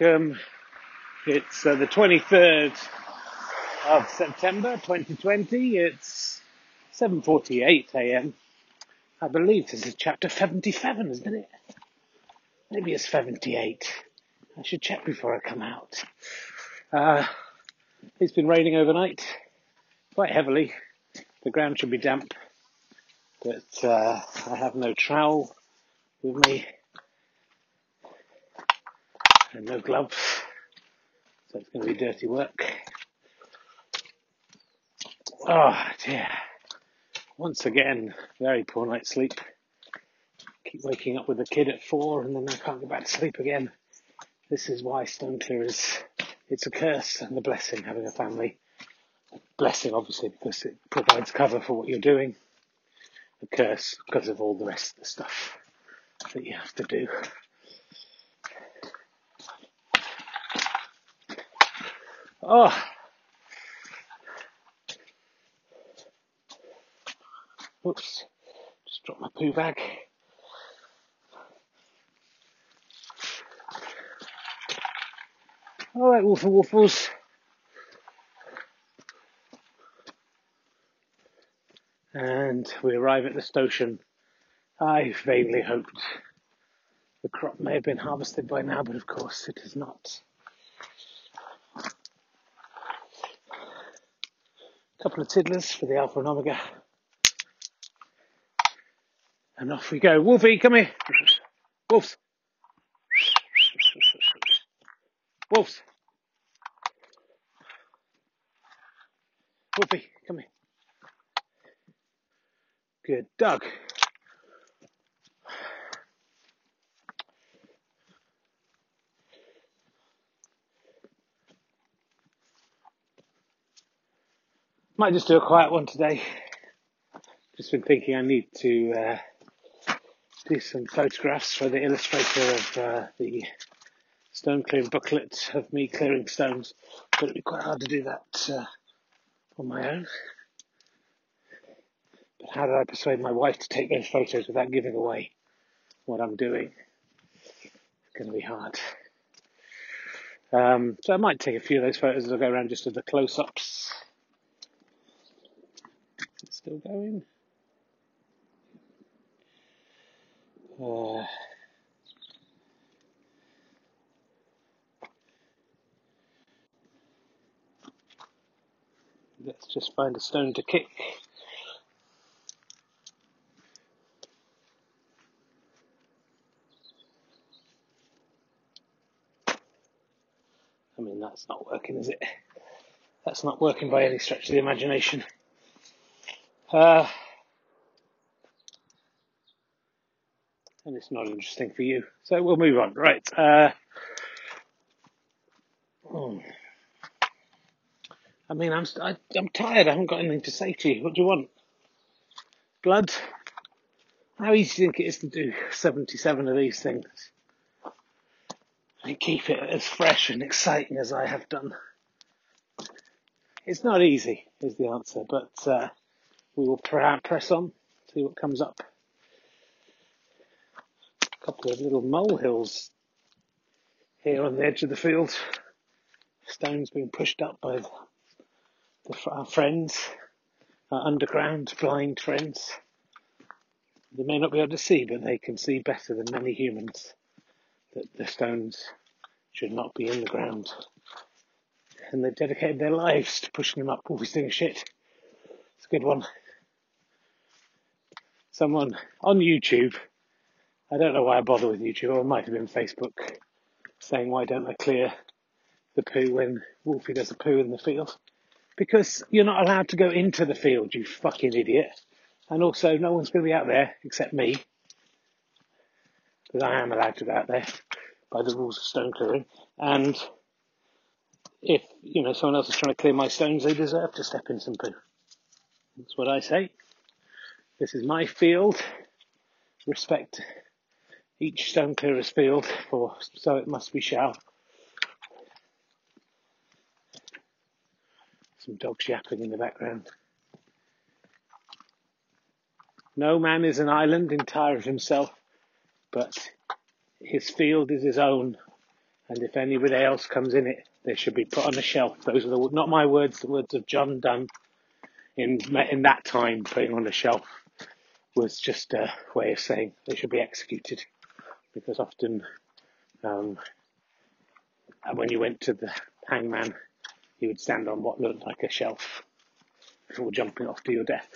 Welcome. It's uh, the 23rd of September 2020. It's 7:48 a.m. I believe this is chapter 77, isn't it? Maybe it's 78. I should check before I come out. Uh, it's been raining overnight, quite heavily. The ground should be damp, but uh, I have no trowel with me and no gloves, so it's going to be dirty work. Oh dear. Once again, very poor night's sleep. Keep waking up with the kid at four and then I can't go back to sleep again. This is why Stone Clear is, it's a curse and a blessing having a family. A blessing obviously because it provides cover for what you're doing. A curse because of all the rest of the stuff that you have to do. Oh. Oops. Just dropped my poo bag. Alright, Wolf and Wolfles. And we arrive at the station. I vaguely hoped the crop may have been harvested by now, but of course it is not. Couple of tiddlers for the Alpha and Omega. And off we go. Wolfie, come here. Wolves. Wolves. Wolfie, come here. Good dog. Might just do a quiet one today. Just been thinking I need to uh, do some photographs for the illustrator of uh, the stone clearing booklet of me clearing stones. But it'd be quite hard to do that uh, on my own. But how did I persuade my wife to take those photos without giving away what I'm doing? It's going to be hard. Um, so I might take a few of those photos as I go around just of the close-ups. Still going? Uh, let's just find a stone to kick. I mean, that's not working, is it? That's not working by any stretch of the imagination. Uh, and it's not interesting for you. So we'll move on. Right. Uh, hmm. I mean, I'm I, I'm tired. I haven't got anything to say to you. What do you want? Blood? How easy do you think it is to do 77 of these things? And keep it as fresh and exciting as I have done. It's not easy, is the answer, but uh, we will pr- press on, see what comes up. A couple of little molehills here on the edge of the field. Stones being pushed up by the, our friends, our underground blind friends. They may not be able to see, but they can see better than many humans that the stones should not be in the ground. And they've dedicated their lives to pushing them up. Oh, he's doing shit. It's a good one. Someone on YouTube. I don't know why I bother with YouTube, or it might have been Facebook, saying why don't I clear the poo when Wolfie does a poo in the field? Because you're not allowed to go into the field, you fucking idiot. And also, no one's going to be out there except me, because I am allowed to go out there by the rules of stone clearing. And if you know someone else is trying to clear my stones, they deserve to step in some poo. That's what I say. This is my field. Respect each stone clearer's field, for so it must be shall. Some dogs yapping in the background. No man is an island entire of himself, but his field is his own, and if anybody else comes in it, they should be put on a shelf. Those are the, not my words, the words of John Donne. In in that time, putting on a shelf was just a way of saying they should be executed, because often, um, when you went to the hangman, he would stand on what looked like a shelf before jumping off to your death.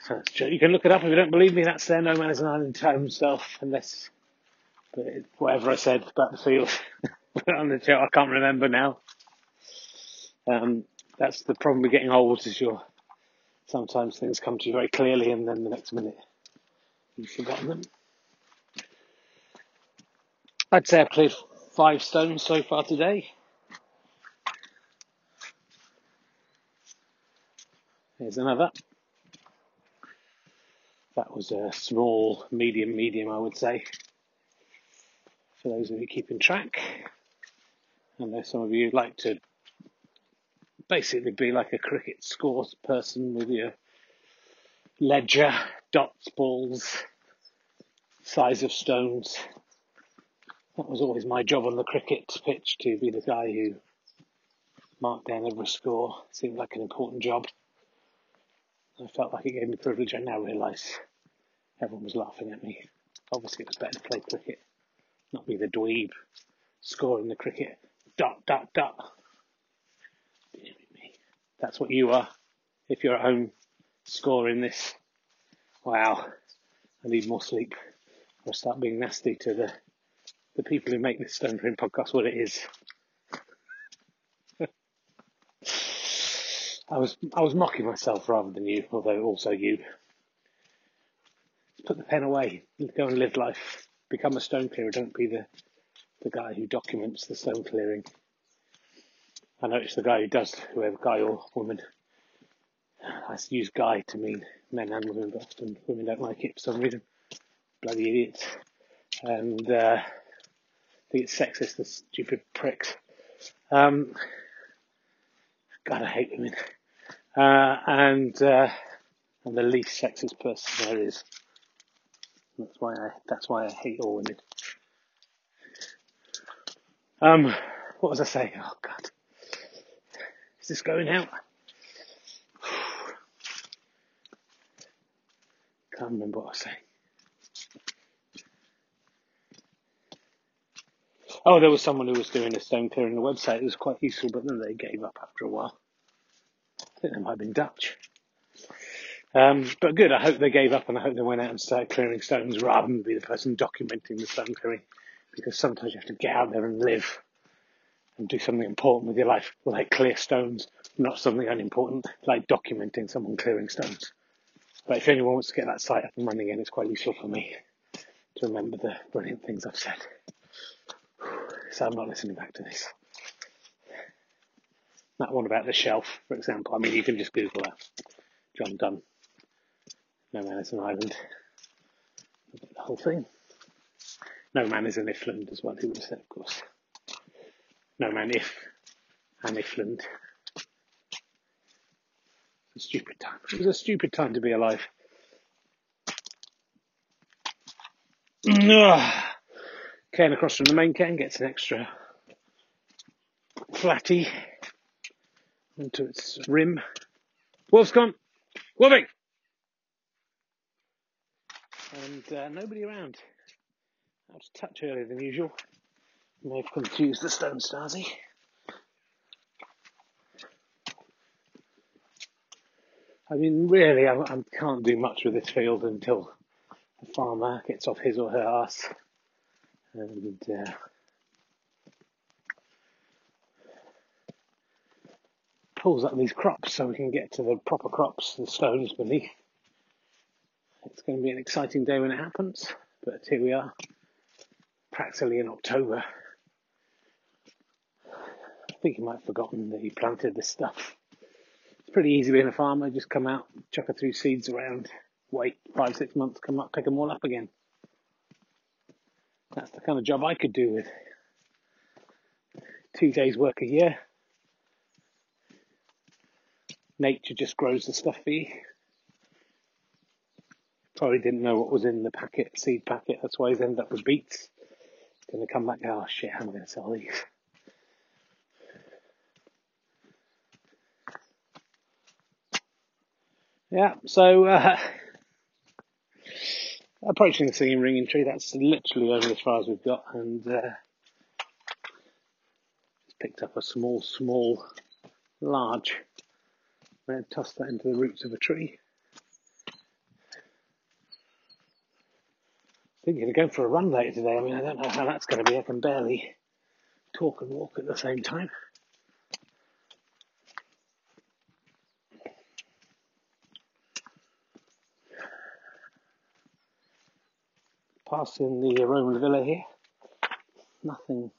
So you can look it up if you don't believe me. That's there. No man is an island to himself, unless but whatever I said about the field on the I can't remember now. Um, that's the problem with getting old, is you're sometimes things come to you very clearly, and then the next minute you've forgotten them. I'd say I've cleared five stones so far today. Here's another. That was a small, medium, medium, I would say. For those of you keeping track. And there's some of you like to basically be like a cricket scores person with your ledger, dots, balls, size of stones. That was always my job on the cricket pitch to be the guy who marked down every score. Seemed like an important job. I felt like it gave me privilege. I now realise everyone was laughing at me. Obviously, it was better to play cricket, not be the dweeb scoring the cricket. Dot, dot, dot. That's what you are if you're at home scoring this. Wow, I need more sleep. I'll start being nasty to the the people who make this Stone Clearing podcast what it is. I was I was mocking myself rather than you, although also you. Put the pen away. Go and live life. Become a stone clearer. Don't be the the guy who documents the stone clearing. I know it's the guy who does, whoever guy or woman. I use guy to mean men and women, but often women don't like it for some reason. Bloody idiots. And uh, I think it's sexist, the stupid pricks. Um, God, I hate women. Uh, and uh, I'm the least sexist person there is. That's why I that's why I hate all women. Um, what was I saying? Oh God, is this going out? Can't remember what I was saying. Oh, there was someone who was doing a stone clearing the website. It was quite useful, but then they gave up after a while I think they might have been Dutch. Um, but good, I hope they gave up and I hope they went out and started clearing stones rather than be the person documenting the stone clearing. Because sometimes you have to get out there and live and do something important with your life, like clear stones, not something unimportant, like documenting someone clearing stones. But if anyone wants to get that site up and running again, it's quite useful for me to remember the brilliant things I've said. So I'm not listening back to this. That one about the shelf, for example. I mean, you can just Google that. John Donne. No man is an island. The whole thing. No man is an ifland as well, he would have said, of course. No man if an ifland. a stupid time. It was a stupid time to be alive. Ken across from the main can gets an extra flatty into its rim. Wolf's gone. Wolfie! And uh, nobody around. Out of touch earlier than usual. May have confused the stone Stasi. I mean, really, I, I can't do much with this field until the farmer gets off his or her ass and uh, pulls up these crops so we can get to the proper crops, the stones beneath. It's going to be an exciting day when it happens, but here we are, practically in October. I think he might have forgotten that he planted this stuff. It's pretty easy being a farmer, just come out, chuck a few seeds around, wait five, six months, come up, pick them all up again. That's the kind of job I could do with two days work a year. Nature just grows the stuff for you. Probably didn't know what was in the packet, seed packet. That's why he's ended up with beets. Gonna come back. Oh shit! I'm I gonna sell these. Yeah. So uh, approaching the singing ringing tree. That's literally only as far as we've got, and uh, just picked up a small, small, large. I'm going to toss that into the roots of a tree. thinking of going for a run later today. I mean, I don't know how that's going to be. I can barely talk and walk at the same time. Passing the Roman villa here. Nothing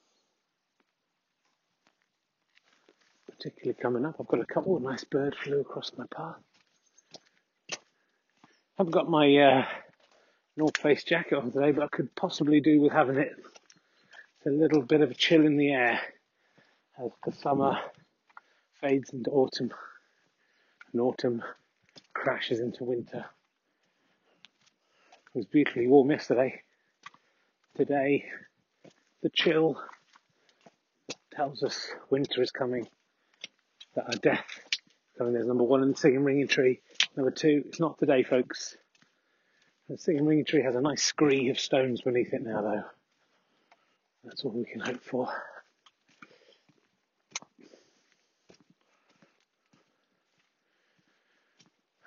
particularly coming up. I've got a couple. Of nice birds flew across my path. I've got my uh, North Face jacket on today, but I could possibly do with having it. It's a little bit of a chill in the air as the summer fades into autumn and autumn crashes into winter. It was beautifully warm yesterday. Today, the chill tells us winter is coming, that our death coming. There's number one in the singing ringing tree. Number two, it's not today, folks. The singing ringing tree has a nice scree of stones beneath it now, though. That's all we can hope for.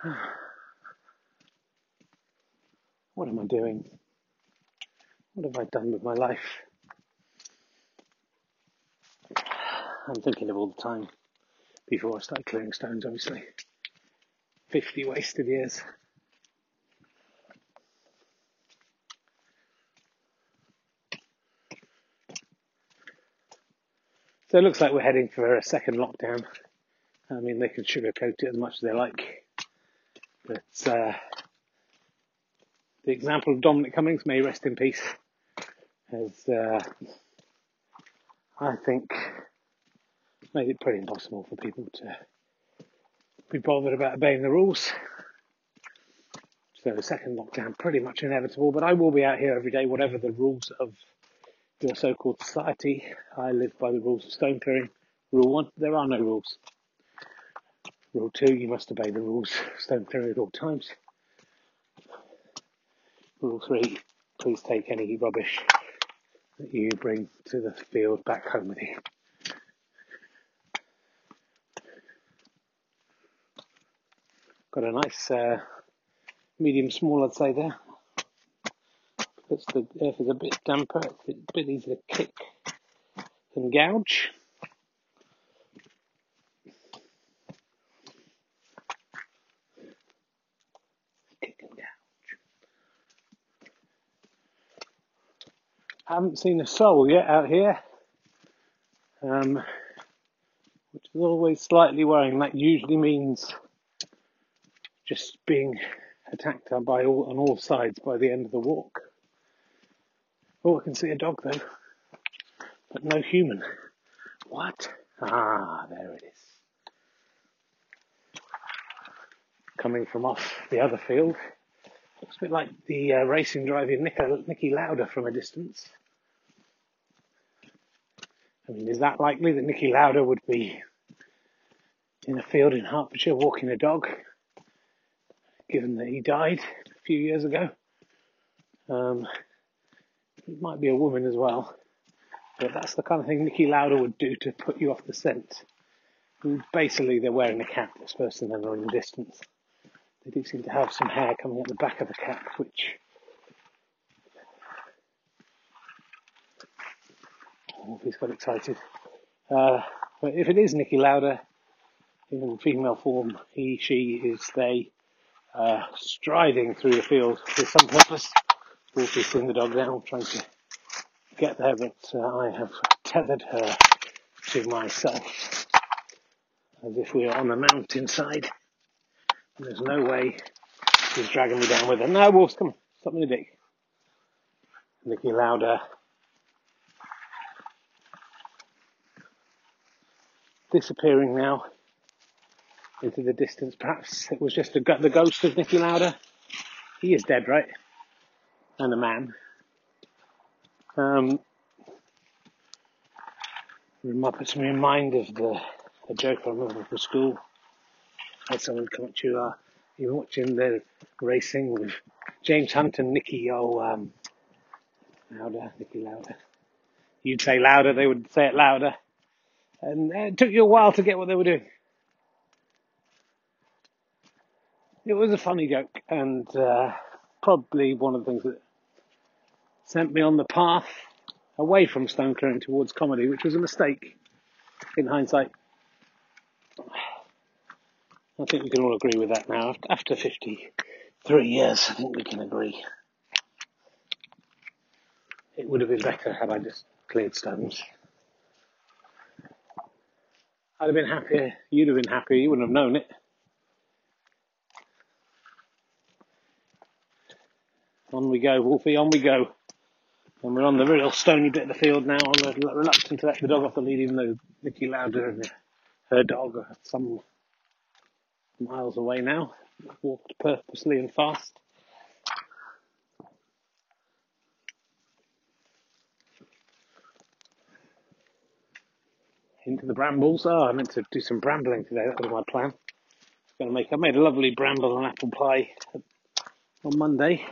What am I doing? What have I done with my life? I'm thinking of all the time before I started clearing stones, obviously. 50 wasted years. So it looks like we're heading for a second lockdown. I mean, they can sugarcoat it as much as they like. But uh, the example of Dominic Cummings, may rest in peace, has, uh, I think, made it pretty impossible for people to be bothered about obeying the rules. So the second lockdown pretty much inevitable, but I will be out here every day, whatever the rules of your so-called society. I live by the rules of stone clearing. Rule one, there are no rules. Rule two, you must obey the rules of stone clearing at all times. Rule three, please take any rubbish that you bring to the field back home with you. Got a nice uh, medium small, I'd say there because the earth is a bit damper, it's a bit easier to kick and gouge. Kick and gouge. I haven't seen a soul yet out here, um, which is always slightly worrying. That usually means just being attacked by all, on all sides by the end of the walk. Oh, I can see a dog though, but no human. What? Ah, there it is. Coming from off the other field. Looks a bit like the uh, racing driver Niki Lauda from a distance. I mean, is that likely that Niki Lauda would be in a field in Hertfordshire walking a dog, given that he died a few years ago? Um, it might be a woman as well. But that's the kind of thing Niki Lauda would do to put you off the scent. basically, they're wearing a cap, this person, and they're in the distance. They do seem to have some hair coming out the back of the cap, which oh, he's got excited. Uh, but if it is Niki Lauda in female form, he, she, is they, uh, striding through the field with some purpose. Wolfie's seeing the dog now, trying to get there, but uh, I have tethered her to myself as if we are on a mountainside. There's no way she's dragging me down with her. No, Wolves, come on, stop me a dick. Niki Lauda. Disappearing now into the distance. Perhaps it was just the, the ghost of Niki Lauda. He is dead, right? And a man. Um, puts me in mind of the, the joke I remember from school. Had someone come up to you, uh, you're watching the racing with James Hunt and Nicky, oh, um, louder, Nicky louder. You'd say louder, they would say it louder. And uh, it took you a while to get what they were doing. It was a funny joke, and uh, probably one of the things that sent me on the path away from stone clearing towards comedy, which was a mistake in hindsight. I think we can all agree with that now. After 53 years, I think we can agree. It would have been better had I just cleared stones. I'd have been happier. You'd have been happier. You wouldn't have known it. On we go, Wolfie, on we go. And we're on the real stony bit of the field now. I'm reluctant to let the dog off the lead, even though Niki Lauda and her dog are some miles away now. Walked purposely and fast. Into the brambles. Oh, I meant to do some brambling today. That was my plan. I going to make. I made a lovely bramble and apple pie on Monday.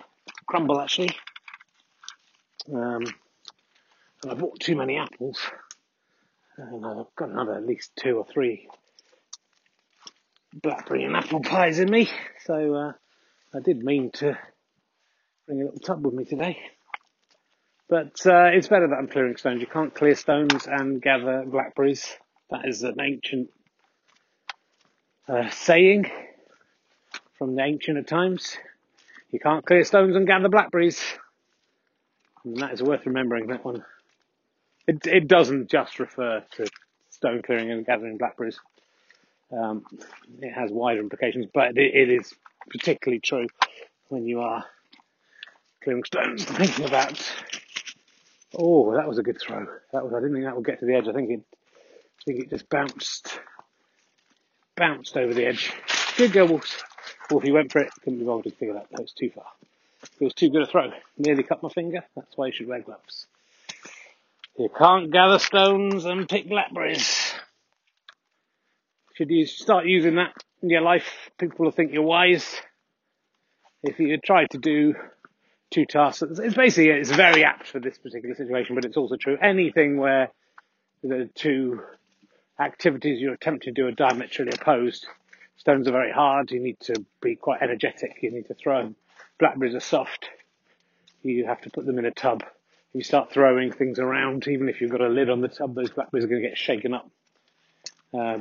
Crumble actually. Um, and I bought too many apples. And I've got another at least two or three blackberry and apple pies in me. So uh, I did mean to bring a little tub with me today. But uh, it's better that I'm clearing stones. You can't clear stones and gather blackberries. That is an ancient uh, saying from the ancient times. You can't clear stones and gather blackberries. And that is worth remembering, that one. It, it doesn't just refer to stone clearing and gathering blackberries. Um, it has wider implications, but it, it is particularly true when you are clearing stones, thinking about. Oh, that was a good throw. That was. I didn't think that would get to the edge. I think it. I think it just bounced, bounced over the edge. Good go, Wolves. Wolfie went for it. Couldn't be bothered to figure that. That was too far. It was too good a throw. Nearly cut my finger. That's why you should wear gloves. You can't gather stones and pick blackberries. Should you start using that in your life, people will think you're wise. If you try to do two tasks, it's basically, it's very apt for this particular situation, but it's also true. Anything where the two activities you're attempting to do are diametrically opposed, stones are very hard, you need to be quite energetic, you need to throw them blackberries are soft. You have to put them in a tub. If you start throwing things around, even if you've got a lid on the tub, those blackberries are going to get shaken up. Uh,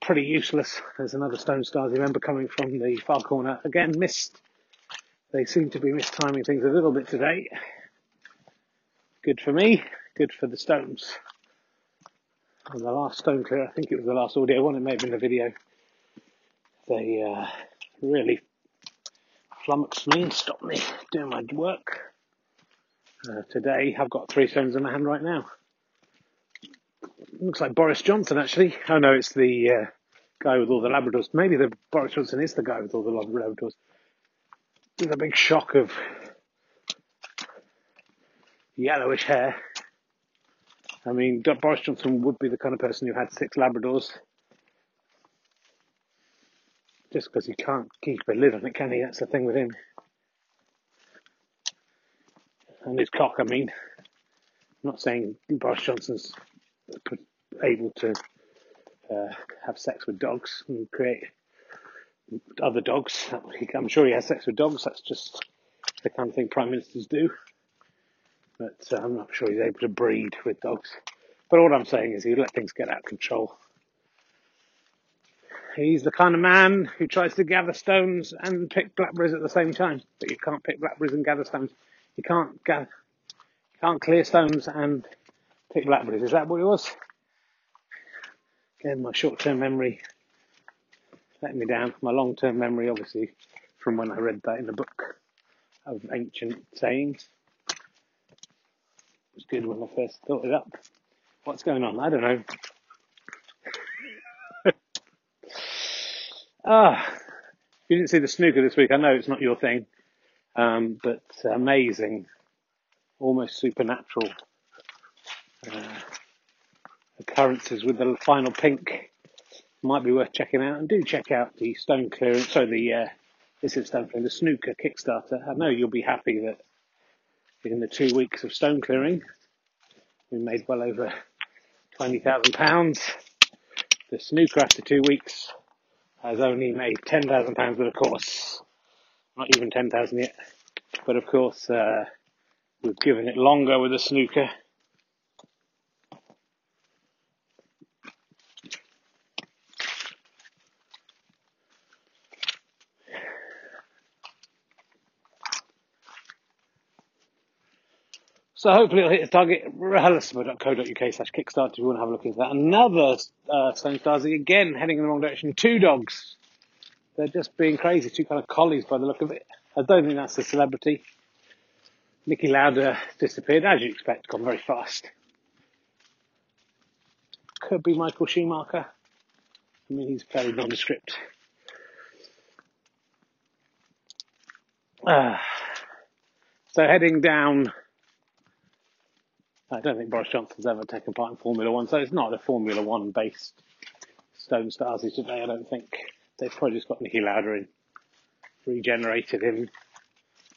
pretty useless. There's another Stone Stasi member coming from the far corner. Again, missed. They seem to be mistiming things a little bit today. Good for me, good for the Stones. On the last Stone Clear, I think it was the last audio one, it may have been the video. They uh, really flummoxed me and stopped me doing my work. Uh, today I've got three stones in my hand right now. Looks like Boris Johnson actually. Oh no, it's the uh, guy with all the Labradors. Maybe the Boris Johnson is the guy with all the Labradors. With a big shock of yellowish hair. I mean, Boris Johnson would be the kind of person who had six Labradors just because he can't keep a lid on it, can he? That's the thing with him. And his cock, I mean. I'm not saying Boris Johnson's able to uh, have sex with dogs and create other dogs. I'm sure he has sex with dogs. That's just the kind of thing prime ministers do. But uh, I'm not sure he's able to breed with dogs. But all I'm saying is he let things get out of control. He's the kind of man who tries to gather stones and pick blackberries at the same time. But you can't pick blackberries and gather stones. You can't gather, you can't clear stones and pick blackberries. Is that what it was? Again, my short-term memory let me down. My long-term memory, obviously, from when I read that in the book of ancient sayings. It was good when I first thought it up. What's going on? I don't know. ah, you didn't see the snooker this week. I know it's not your thing, um, but amazing, almost supernatural uh, occurrences with the final pink might be worth checking out. And do check out the stone clearance, so the uh, this is stone clearing, the snooker Kickstarter. I know you'll be happy that in the two weeks of stone clearing, we made well over twenty thousand pounds. The snooker after two weeks has only made ten thousand pounds, but of course, not even ten thousand yet. But of course, uh, we've given it longer with the snooker So hopefully it'll hit the target. RHLSMO.co.uk slash Kickstarter if you want to have a look into that. Another uh, Stone Stasi, again heading in the wrong direction. Two dogs. They're just being crazy. Two kind of collies by the look of it. I don't think that's a celebrity. Niki Lauda disappeared, as you expect, gone very fast. Could be Michael Schumacher. I mean, he's fairly nondescript. Uh, so heading down I don't think Boris Johnson's ever taken part in Formula One, so it's not a Formula One based Stone Stasi today. I don't think they've probably just got Niki Lauda in, regenerated him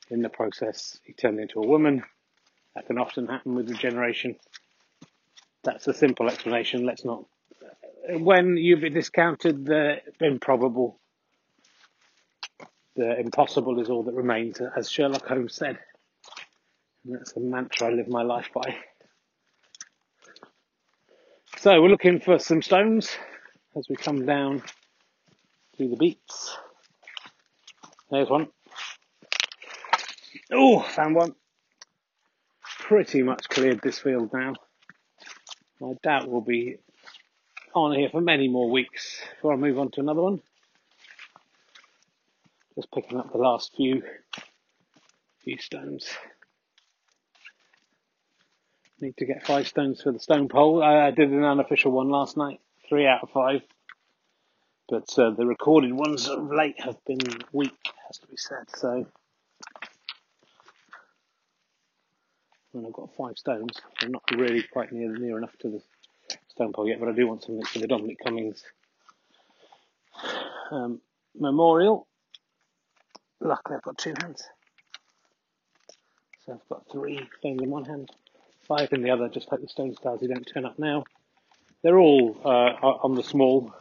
in the process. He turned into a woman. That can often happen with regeneration. That's a simple explanation. Let's not. When you've discounted the improbable, the impossible is all that remains, as Sherlock Holmes said. And that's a mantra I live my life by. So we're looking for some stones as we come down through the beets. There's one. Oh, found one. Pretty much cleared this field now. I doubt we'll be on here for many more weeks before I move on to another one. Just picking up the last few few stones. Need to get five stones for the stone pole. I did an unofficial one last night, three out of five. But uh, the recorded ones of late have been weak, has to be said. So, when I've got five stones, I'm not really quite near near enough to the stone pole yet, but I do want something for the Dominic Cummings um, memorial. Luckily, I've got two hands. So I've got three stones in one hand five in the other, just like the Stone Stasi don't turn up now. They're all uh, on the small,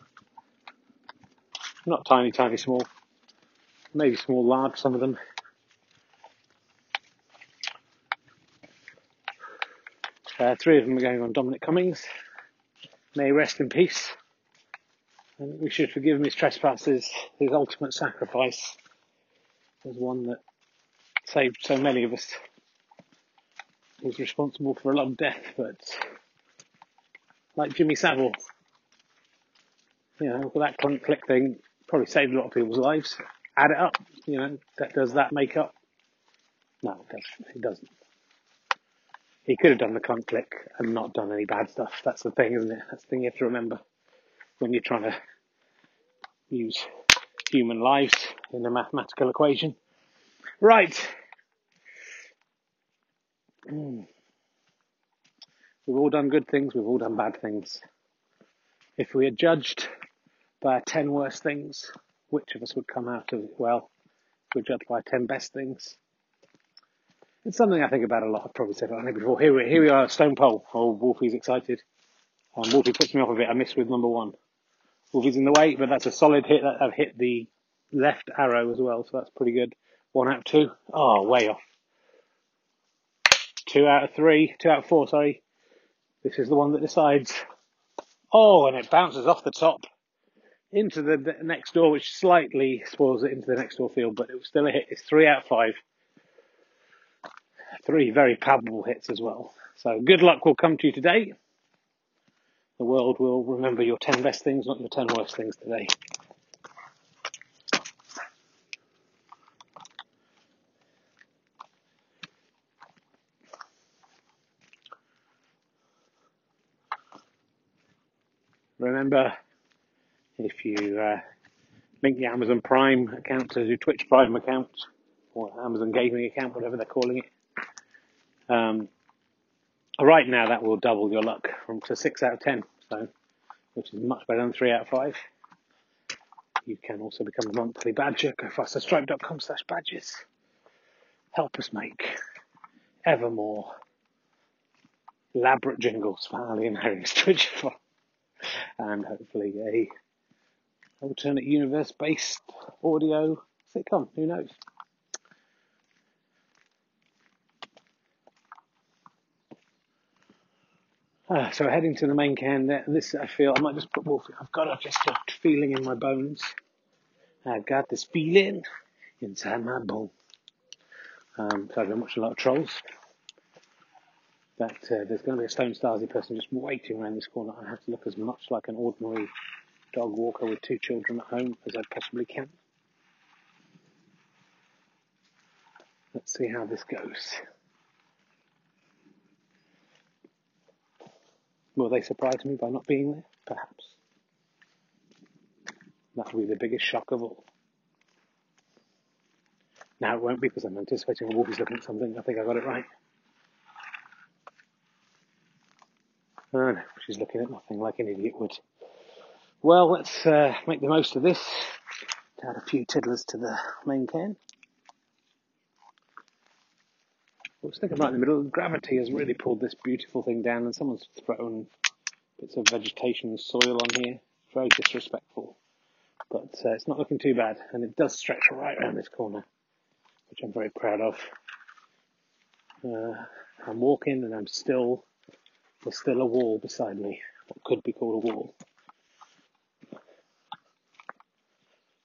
not tiny, tiny small, maybe small, large, some of them. Uh, three of them are going on Dominic Cummings. May rest in peace. And we should forgive him his trespasses. His ultimate sacrifice was one that saved so many of us was responsible for a lot of death, but like Jimmy Savile, you know, that clunk click thing probably saved a lot of people's lives. Add it up, you know, that does that make up? No, it doesn't. It doesn't. He could have done the clunk click and not done any bad stuff. That's the thing, isn't it? That's the thing you have to remember when you're trying to use human lives in a mathematical equation. Right. We've all done good things, we've all done bad things. If we are judged by our 10 worst things, which of us would come out of it well? If we're judged by our 10 best things. It's something I think about a lot. I've probably said it on before. Here we, here we are at Stone Pole. Oh, Wolfie's excited. Um, Wolfie puts me off a bit. I missed with number one. Wolfie's in the way, but that's a solid hit. I've hit the left arrow as well, so that's pretty good. One out two. Oh, way off. Two out of three. Two out of four, sorry. This is the one that decides. Oh, and it bounces off the top into the next door, which slightly spoils it into the next door field, but it was still a hit. It's three out of five. Three very palpable hits as well. So good luck will come to you today. The world will remember your 10 best things, not your 10 worst things today. Remember, if you uh, link the Amazon Prime account to your Twitch Prime account or Amazon Gaming account, whatever they're calling it, um, right now that will double your luck from to six out of ten, so which is much better than three out of five. You can also become a monthly badger. Go fasterstripe.com slash badges. Help us make ever more elaborate jingles for Ali and Harry's Twitch and hopefully a alternate universe based audio sitcom. Who knows? Uh, so heading to the main can there, this I feel I might just put Wolfie. I've got a, just a feeling in my bones. I've got this feeling inside my bone. Um, so I've been watching a lot of trolls. That uh, there's going to be a Stone Stasi person just waiting around this corner. I have to look as much like an ordinary dog walker with two children at home as I possibly can. Let's see how this goes. Will they surprise me by not being there? Perhaps. That will be the biggest shock of all. Now it won't be because I'm anticipating a wolf is looking at something. I think I got it right. She's looking at nothing like an idiot would. Well, let's uh, make the most of this. Add a few tiddlers to the main can. I was thinking right in the middle, gravity has really pulled this beautiful thing down and someone's thrown bits of vegetation and soil on here. Very disrespectful. But uh, it's not looking too bad and it does stretch right around this corner, which I'm very proud of. Uh, I'm walking and I'm still, there's still a wall beside me, what could be called a wall.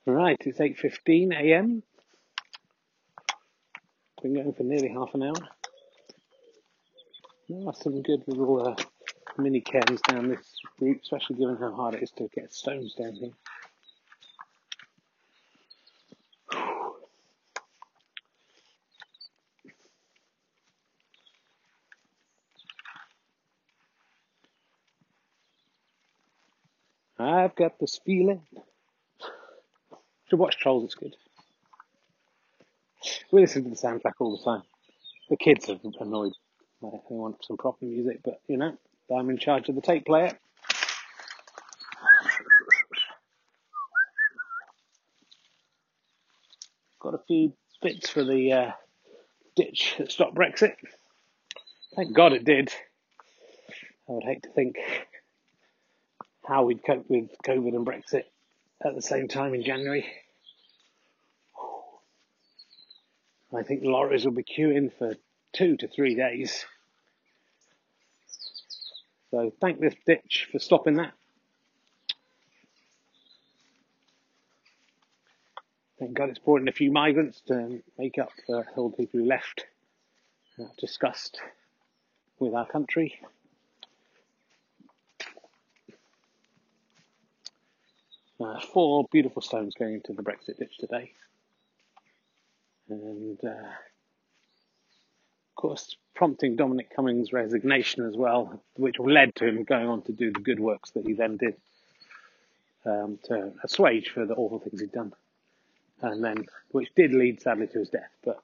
Right, it's 8.15 a.m. Been going for nearly half an hour. There are some good little uh, mini cairns down this route, especially given how hard it is to get stones down here. I've got this feeling. To watch Trolls, it's good. We listen to the soundtrack all the time. The kids are annoyed. They want some proper music, but you know, I'm in charge of the tape player. Got a few bits for the uh, ditch that stopped Brexit. Thank God it did. I would hate to think how we'd cope with COVID and Brexit at the same time in January. I think lorries will be queuing for two to three days. So thank this ditch for stopping that. Thank God it's brought in a few migrants to make up for all the people who left uh, disgust with our country. Uh, four beautiful stones going into the Brexit ditch today. And uh, of course, prompting Dominic Cummings' resignation as well, which led to him going on to do the good works that he then did um, to assuage for the awful things he'd done. And then, which did lead sadly to his death. But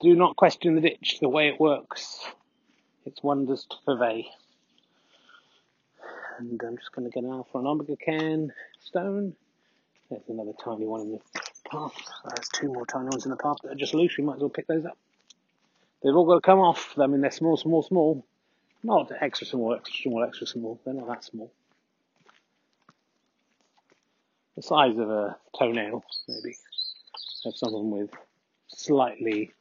do not question the ditch, the way it works. Its wonders to purvey. And I'm just going to get an alpha and omega can stone. There's another tiny one in the path. There's two more tiny ones in the path that are just loose. We might as well pick those up. They've all got to come off. I mean, they're small, small, small. Not extra small, extra small, extra small. They're not that small. the size of a toenail, maybe, of someone with slightly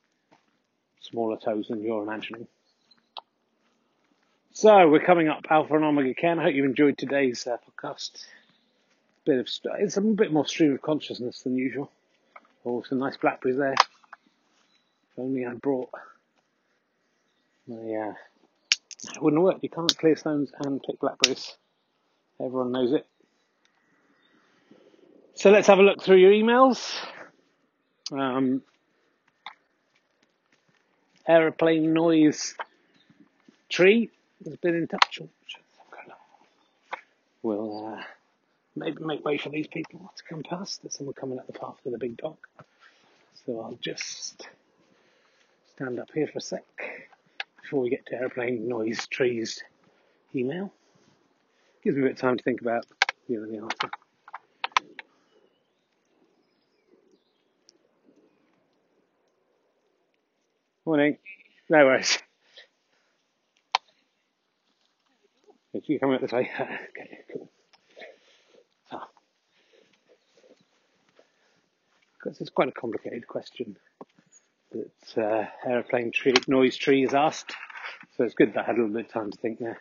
smaller toes than you're imagining. So we're coming up Alpha and Omega Ken. I hope you enjoyed today's uh, podcast. Bit of st- it's a bit more stream of consciousness than usual. Oh, some nice blackberries there. If only I brought my. Uh, it wouldn't work. You can't clear stones and pick blackberries. Everyone knows it. So let's have a look through your emails. Um, aeroplane noise tree has been in touch. We'll uh, maybe make way for these people to come past. There's someone coming up the path with a big dog. So I'll just stand up here for a sec before we get to aeroplane noise trees email. Gives me a bit of time to think about you know, the answer. Morning. No worries. If you coming up this way? okay, cool. So, because it's quite a complicated question that uh, aeroplane tree, noise tree is asked. So it's good that I had a little bit of time to think there.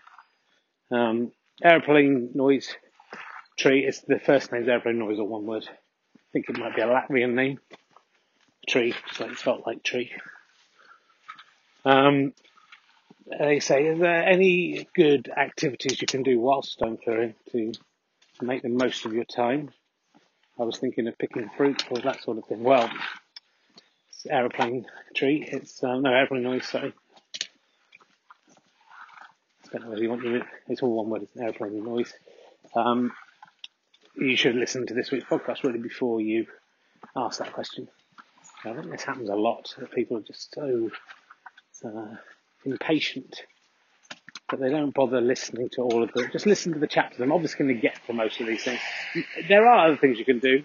Um, aeroplane noise tree is the first name's aeroplane noise or one word. I think it might be a Latvian name. Tree, so it's felt like tree. Um, they say, is there any good activities you can do whilst stone clearing to, to make the most of your time? I was thinking of picking fruit or that sort of thing. Well, it's aeroplane tree. It's um, no aeroplane noise. Sorry. I don't know whether you want to. It's all one word. It's an aeroplane noise. Um, you should listen to this week's podcast really before you ask that question. I think this happens a lot. That people are just so uh, impatient that they don't bother listening to all of them. Just listen to the chapters. I'm obviously going to get to most of these things. There are other things you can do,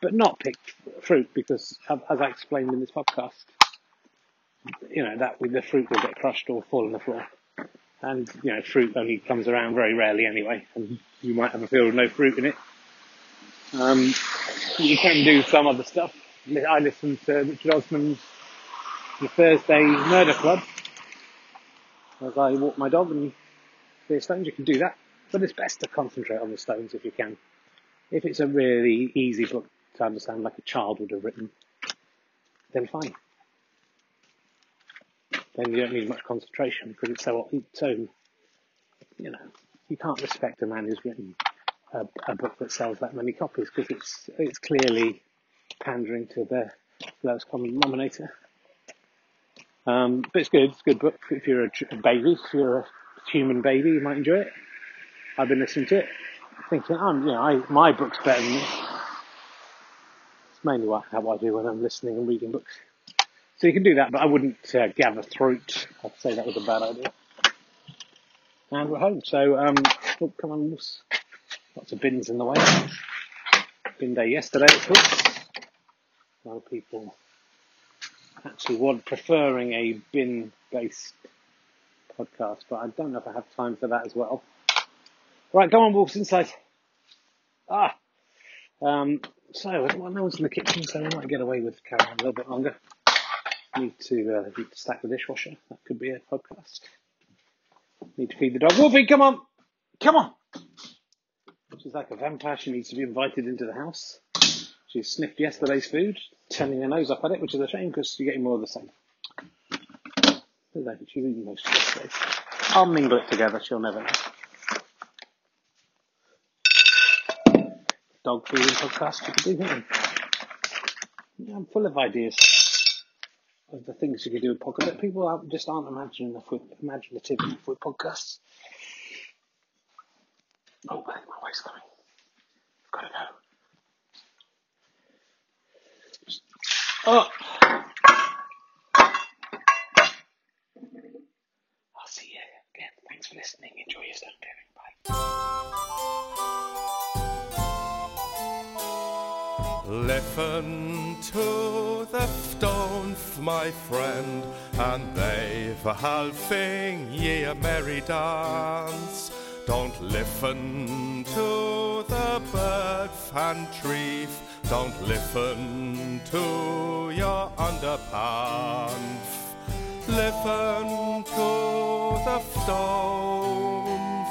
but not pick fruit because, as I explained in this podcast, you know that with the fruit will get crushed or fall on the floor. And you know, fruit only comes around very rarely anyway, and you might have a field with no fruit in it. Um, you can do some other stuff. I listened to Richard Osman's The Thursday Murder Club as I walk my dog and clear stones. You can do that, but it's best to concentrate on the stones if you can. If it's a really easy book to understand, like a child would have written, then fine. Then you don't need much concentration because it's so so. You know, you can't respect a man who's written a, a book that sells that many copies because it's it's clearly pandering to the lowest common denominator. Um, but it's good. It's a good book if you're a, a, baby. If you're a human baby, you might enjoy it. I've been listening to it, thinking, oh, you know, I, my book's better than this. It's mainly what, how I do when I'm listening and reading books. So you can do that, but I wouldn't uh, gather throat. I'd say that was a bad idea. And we're home. So, um, oh, come on, lots of bins in the way. Bin day yesterday, of course. A lot of people actually want preferring a bin based podcast, but I don't know if I have time for that as well. Right, come on, wolves inside. Ah, um, so well, no one's in the kitchen, so we might get away with carrying a little bit longer. Need to uh, need to stack the dishwasher. That could be a podcast. Need to feed the dog. Wolfie, come on, come on. She's like a vampire. She needs to be invited into the house. She sniffed yesterday's food, turning her nose up at it, which is a shame because you're getting more of the same. She's eating most of yesterday's. I'll mingle it together, she'll never know. Dog feeding podcast you could do, here. Yeah, I'm full of ideas of the things you could do with podcasts. People just aren't imaginative with, imaginative with podcasts. Oh, my wife's coming. I've got to go. Oh. I'll see you again. Thanks for listening. Enjoy your stone. Bye. Listen to the stones, my friend, and they've a halfing ye a merry dance Don't listen to the bird fan trees. Don't listen to your underpants. Listen to the stones.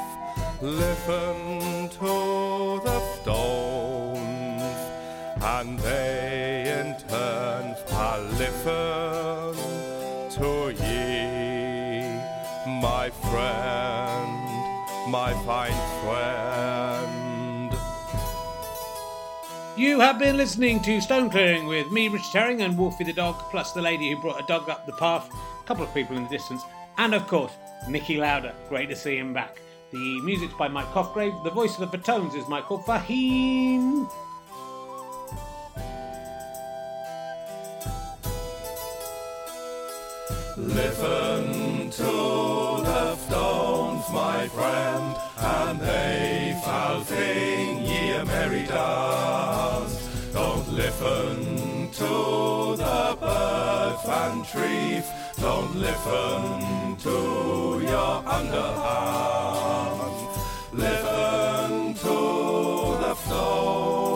Listen to the stones. And they in turn shall listen to ye, my friend, my fine You have been listening to Stone Clearing with me, Richard Herring, and Wolfie the dog, plus the lady who brought a dog up the path, a couple of people in the distance, and of course, Niki Lauda. Great to see him back. The music's by Mike Cofgrave. The voice of the Batones is Michael Fahim. Listen to my friend, and they shall sing ye a merry dance. Don't listen to the birds and trees. Don't listen to your underhand. Listen to the stones.